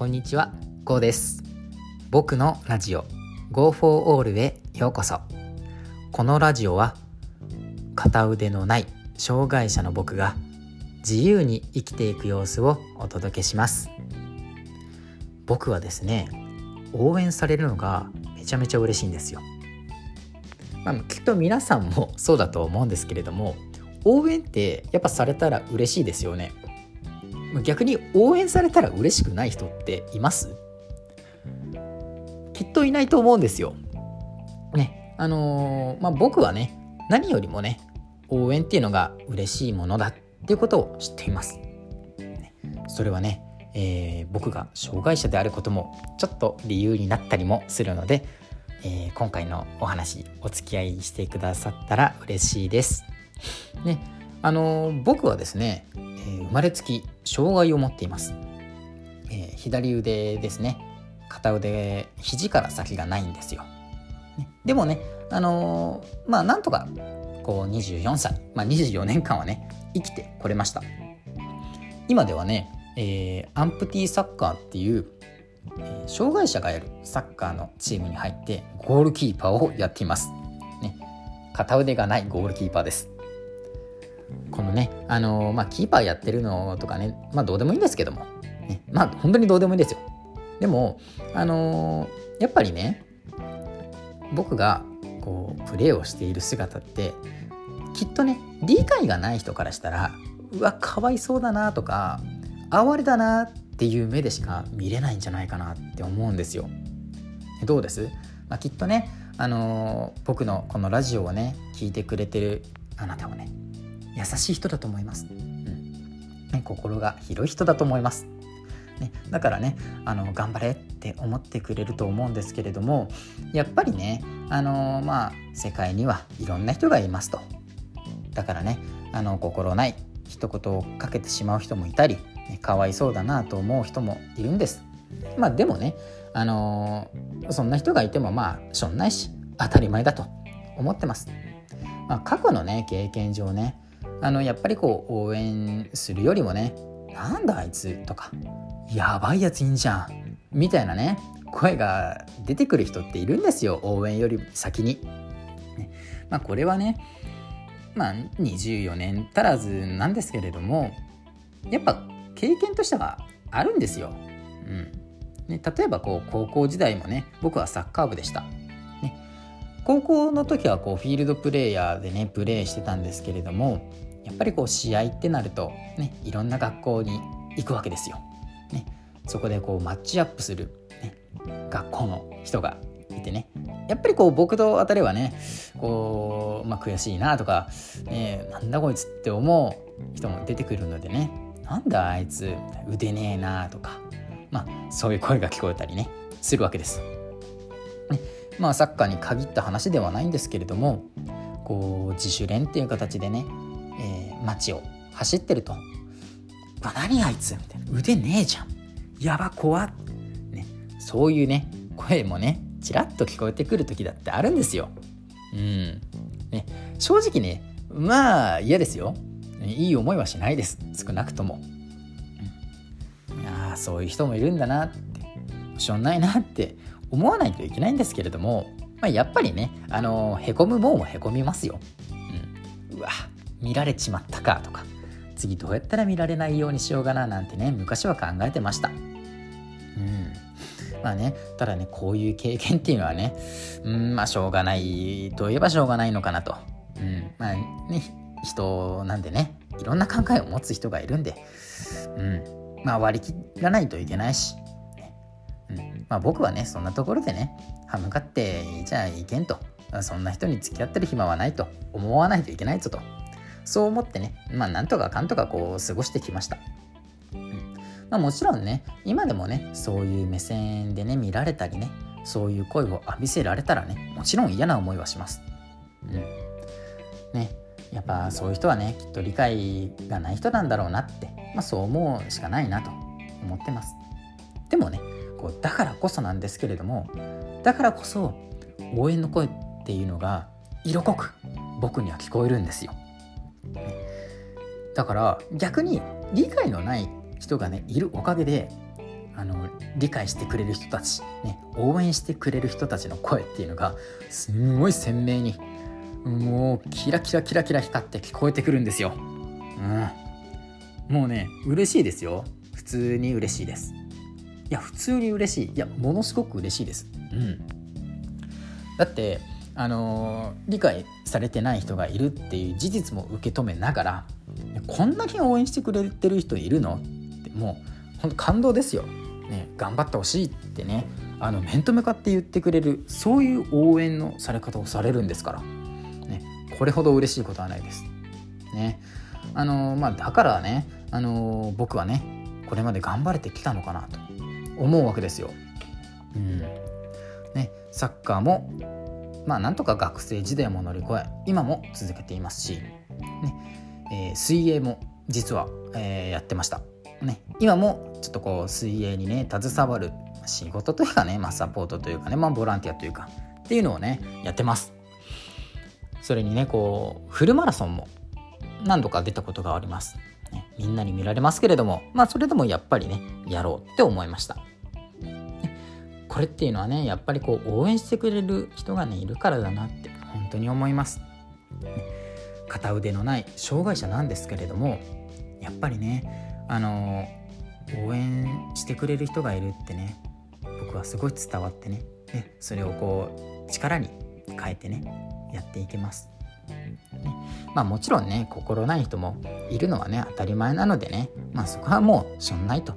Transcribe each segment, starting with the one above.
こんにちは、ゴーです。僕のラジオ Go for All へようこそ。このラジオは片腕のない障害者の僕が自由に生きていく様子をお届けします。僕はですね応援されるのがめちゃめちゃ嬉しいんですよ。まあ、きっと皆さんもそうだと思うんですけれども応援ってやっぱされたら嬉しいですよね。逆に応援されたら嬉しくない人っています？きっといないと思うんですよ。ね、あのー、まあ、僕はね、何よりもね、応援っていうのが嬉しいものだっていうことを知っています。ね、それはね、えー、僕が障害者であることもちょっと理由になったりもするので、えー、今回のお話お付き合いしてくださったら嬉しいです。ね、あのー、僕はですね、え、生まれつき障害を持っています。え左腕ですね。片腕肘から先がないんですよ。ね、でもねあのー、まあなんとかこう24歳、まあ、24年間はね生きてこれました今ではね、えー、アンプティサッカーっていう、えー、障害者がやるサッカーのチームに入ってゴールキーパーをやっています、ね、片腕がないゴールキーパーですこのねあのー、まあキーパーやってるのとかねまあどうでもいいんですけども、ね、まあ本当にどうでもいいですよ。でも、あのー、やっぱりね僕がこうプレーをしている姿ってきっとね理解がない人からしたらうわかわいそうだなとか哀れだなっていう目でしか見れないんじゃないかなって思うんですよ。どうです、まあ、きっとね、あのー、僕のこのラジオをね聞いてくれてるあなたはね優しい人だと思います。うんね、心が広い人だと思います。ね、だからねあの頑張れって思ってくれると思うんですけれどもやっぱりねあのまあ世界にはいろんな人がいますとだからねあの心ない一言をかけてしまう人もいたり、ね、かわいそうだなと思う人もいるんですまあでもねあのそんな人がいてもまあしょんないし当たり前だと思ってます、まあ、過去のね経験上ねあのやっぱりこう応援するよりもねなんだあいつとかやばいやついいんじゃんみたいなね声が出てくる人っているんですよ応援より先に。ね、まあこれはねまあ24年足らずなんですけれどもやっぱ経験としてはあるんですよ。うんね、例えばこう高校時代もね僕はサッカー部でした。高校の時はこうフィールドプレーヤーでねプレーしてたんですけれどもやっぱりこう試合ってなるとねいろんな学校に行くわけですよ。ね、そこでこうマッチアップする、ね、学校の人がいてねやっぱりこう僕と当たればねこう、まあ、悔しいなとか、ね、なんだこいつって思う人も出てくるのでねなんだあいつ腕ねえなとか、まあ、そういう声が聞こえたりねするわけです。ね、まあサッカーに限った話ではないんですけれどもこう自主練っていう形でね、えー、街を走ってるとわ何あいつ？みたいな腕ねえじゃんやば怖っ、ね、そういうね声もねちらっと聞こえてくる時だってあるんですよ。うん。ね、正直ねまあ嫌ですよ。いい思いはしないです。少なくとも。うん、いやそういう人もいるんだなって。しょんないなって。思わないといけないんですけれども、まあ、やっぱりねあのへこむもんはへこみますよ。うん、うわ。見られちまったかとか次どうやったら見られないようにしようかななんてね昔は考えてました。うん。まあねただねこういう経験っていうのはねうんまあしょうがないといえばしょうがないのかなと。うん。まあね人なんでねいろんな考えを持つ人がいるんで。うん。まあ割り切らないといけないし、うん。まあ、僕はねそんなところでね歯向かってじゃあいけんと。そんな人に付き合ってる暇はないと。思わないといけないぞと。そう思ってね、まあなんとかかんとかこう過ごしてきました。うんまあ、もちろんね、今でもね、そういう目線でね、見られたりね、そういう声を浴びせられたらね、もちろん嫌な思いはします。うん。ね、やっぱそういう人はね、きっと理解がない人なんだろうなって、まあそう思うしかないなと思ってます。でもね、こうだからこそなんですけれども、だからこそ応援の声っていうのが色濃く僕には聞こえるんですよ。だから逆に理解のない人がねいるおかげであの理解してくれる人たち、ね、応援してくれる人たちの声っていうのがすんごい鮮明にもうキラキラキラキラ光って聞こえてくるんですよ。うん、もうね嬉しいですよ普通に嬉しいです。いや普通に嬉しいいやものすごく嬉しいです。うん、だってあの理解されてない人がいるっていう事実も受け止めながらこんなに応援してくれてる人いるの？ってもう本当感動ですよ。ね、頑張ってほしいってねあの面と向かって言ってくれるそういう応援のされ方をされるんですから、ね、これほど嬉しいことはないです。ねあのまあ、だからね、あの僕はねこれまで頑張れてきたのかなと思うわけですよ。うんね、サッカーもまあなんとか学生時代も乗り越え今も続けていますし、ねえー、水泳も実は、えー、やってました。ね、今もちょっとこう水泳にね携わる仕事というかね、まあ、サポートというかね、まあ、ボランティアというかっていうのをねやってます。それにねこうフルマラソンも何度か出たことがあります、ね、みんなに見られますけれどもまあそれでもやっぱりねやろうって思いました、これっていうのはねやっぱりこう応援してくれる人がねいるからだなって本当に思います、ね、片腕のない障害者なんですけれどもやっぱりねあの応援してくれる人がいるってね僕はすごい伝わってねでそれをこう力に変えてねやっていけます。ね、まあもちろんね心ない人もいるのはね当たり前なのでねまあそこはもうしょんないと、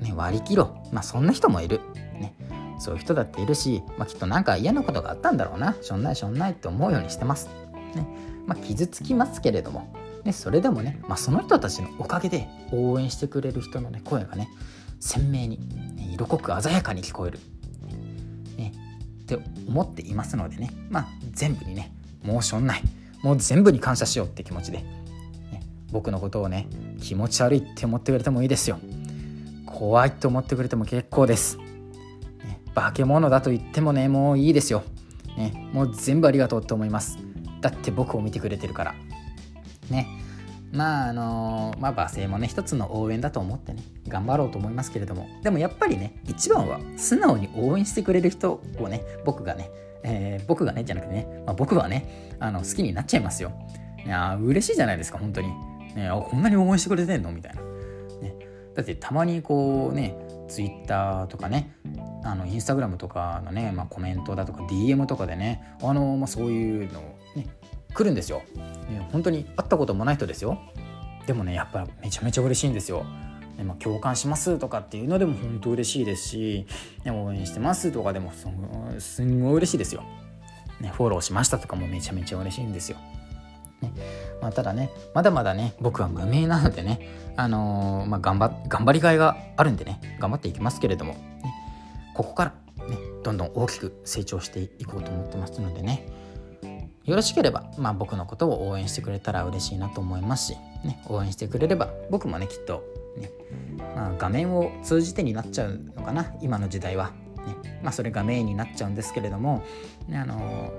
ね、割り切ろうまあそんな人もいる、ね、そういう人だっているし、まあ、きっとなんか嫌なことがあったんだろうなしょんないしょんないって思うようにしてます。ねまあ、傷つきますけれども。ね、それでもね、まあ、その人たちのおかげで応援してくれる人の、ね、声がね鮮明に、色濃く鮮やかに聞こえる、ね、って思っていますのでね、まあ、全部にねもうしょんない。もう全部に感謝しようって気持ちで、ね、僕のことをね気持ち悪いって思ってくれてもいいですよ。怖いって思ってくれても結構です、ね、化け物だと言ってもねもういいですよ、ね、もう全部ありがとうって思います。だって僕を見てくれてるから。ね。まああのまあ罵声もね一つの応援だと思ってね頑張ろうと思いますけれども。でもやっぱりね一番は素直に応援してくれる人をね僕がね、えー、僕がねじゃなくてね、まあ、僕はねあの好きになっちゃいますよ。いや嬉しいじゃないですか本当に、ね、こんなに応援してくれてんの？みたいな、ね、だってたまにこうねツイッターとかねあのインスタグラムとかのね、まあ、コメントだとか DM とかでねあの、まあ、そういうのね来るんですよ、ね、本当に会ったこともない人ですよ。でもねやっぱめちゃめちゃ嬉しいんですよ。ねまあ、共感しますとかっていうのでも本当嬉しいですし、ね、応援してますとかでもすんごい嬉しいですよ、ね、フォローしましたとかもめちゃめちゃ嬉しいんですよ、ねまあ、ただねまだまだね僕は無名なのでね、あのー、まあ、頑張頑張りがいがあるんでね頑張っていきますけれども、ね、ここからねどんどん大きく成長していこうと思ってますのでねよろしければ、まあ、僕のことを応援してくれたら嬉しいなと思いますし、ね、応援してくれれば僕もねきっと、ねまあ、画面を通じてになっちゃうのかな今の時代は、ねまあ、それがメインになっちゃうんですけれども、ね、あの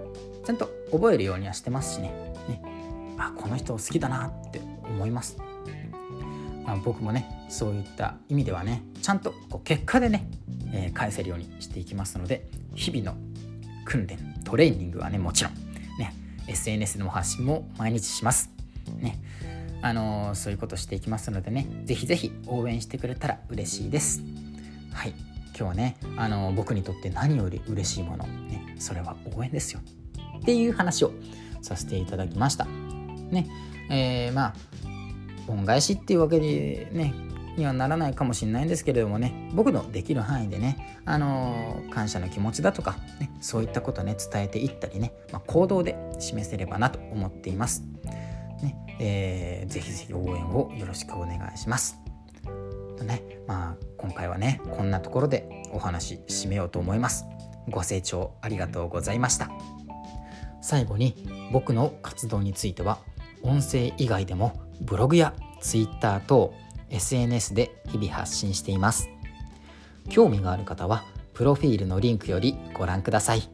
ー、ちゃんと覚えるようにはしてますしね。ねあこの人好きだなって思います、まあ、僕もねそういった意味ではねちゃんとこう結果でね、えー、返せるようにしていきますので日々の訓練トレーニングはねもちろん SNS の発信も毎日します。ね。あのー、そういうことしていきますのでね、ぜひぜひ応援してくれたら嬉しいです。はい。今日はね、あのー、僕にとって何より嬉しいもの、ね、それは応援ですよ。っていう話をさせていただきました。ね。えー、まあ、恩返しっていうわけでね、にはならないかもしれないんですけれどもね僕のできる範囲でね、あのー、感謝の気持ちだとか、ね、そういったことね伝えていったりね、まあ、行動で示せればなと思っています。ねえー、ぜひぜひ応援をよろしくお願いします。とねまあ、今回はねこんなところでお話し締めようと思います。ご清聴ありがとうございました。最後に僕の活動については音声以外でもブログや Twitter 等 SNS で日々発信しています。興味がある方はプロフィールのリンクよりご覧ください。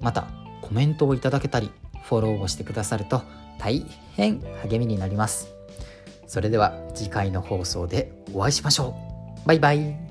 またコメントをいただけたりフォローをしてくださると大変励みになります。それでは次回の放送でお会いしましょう。バイバイ。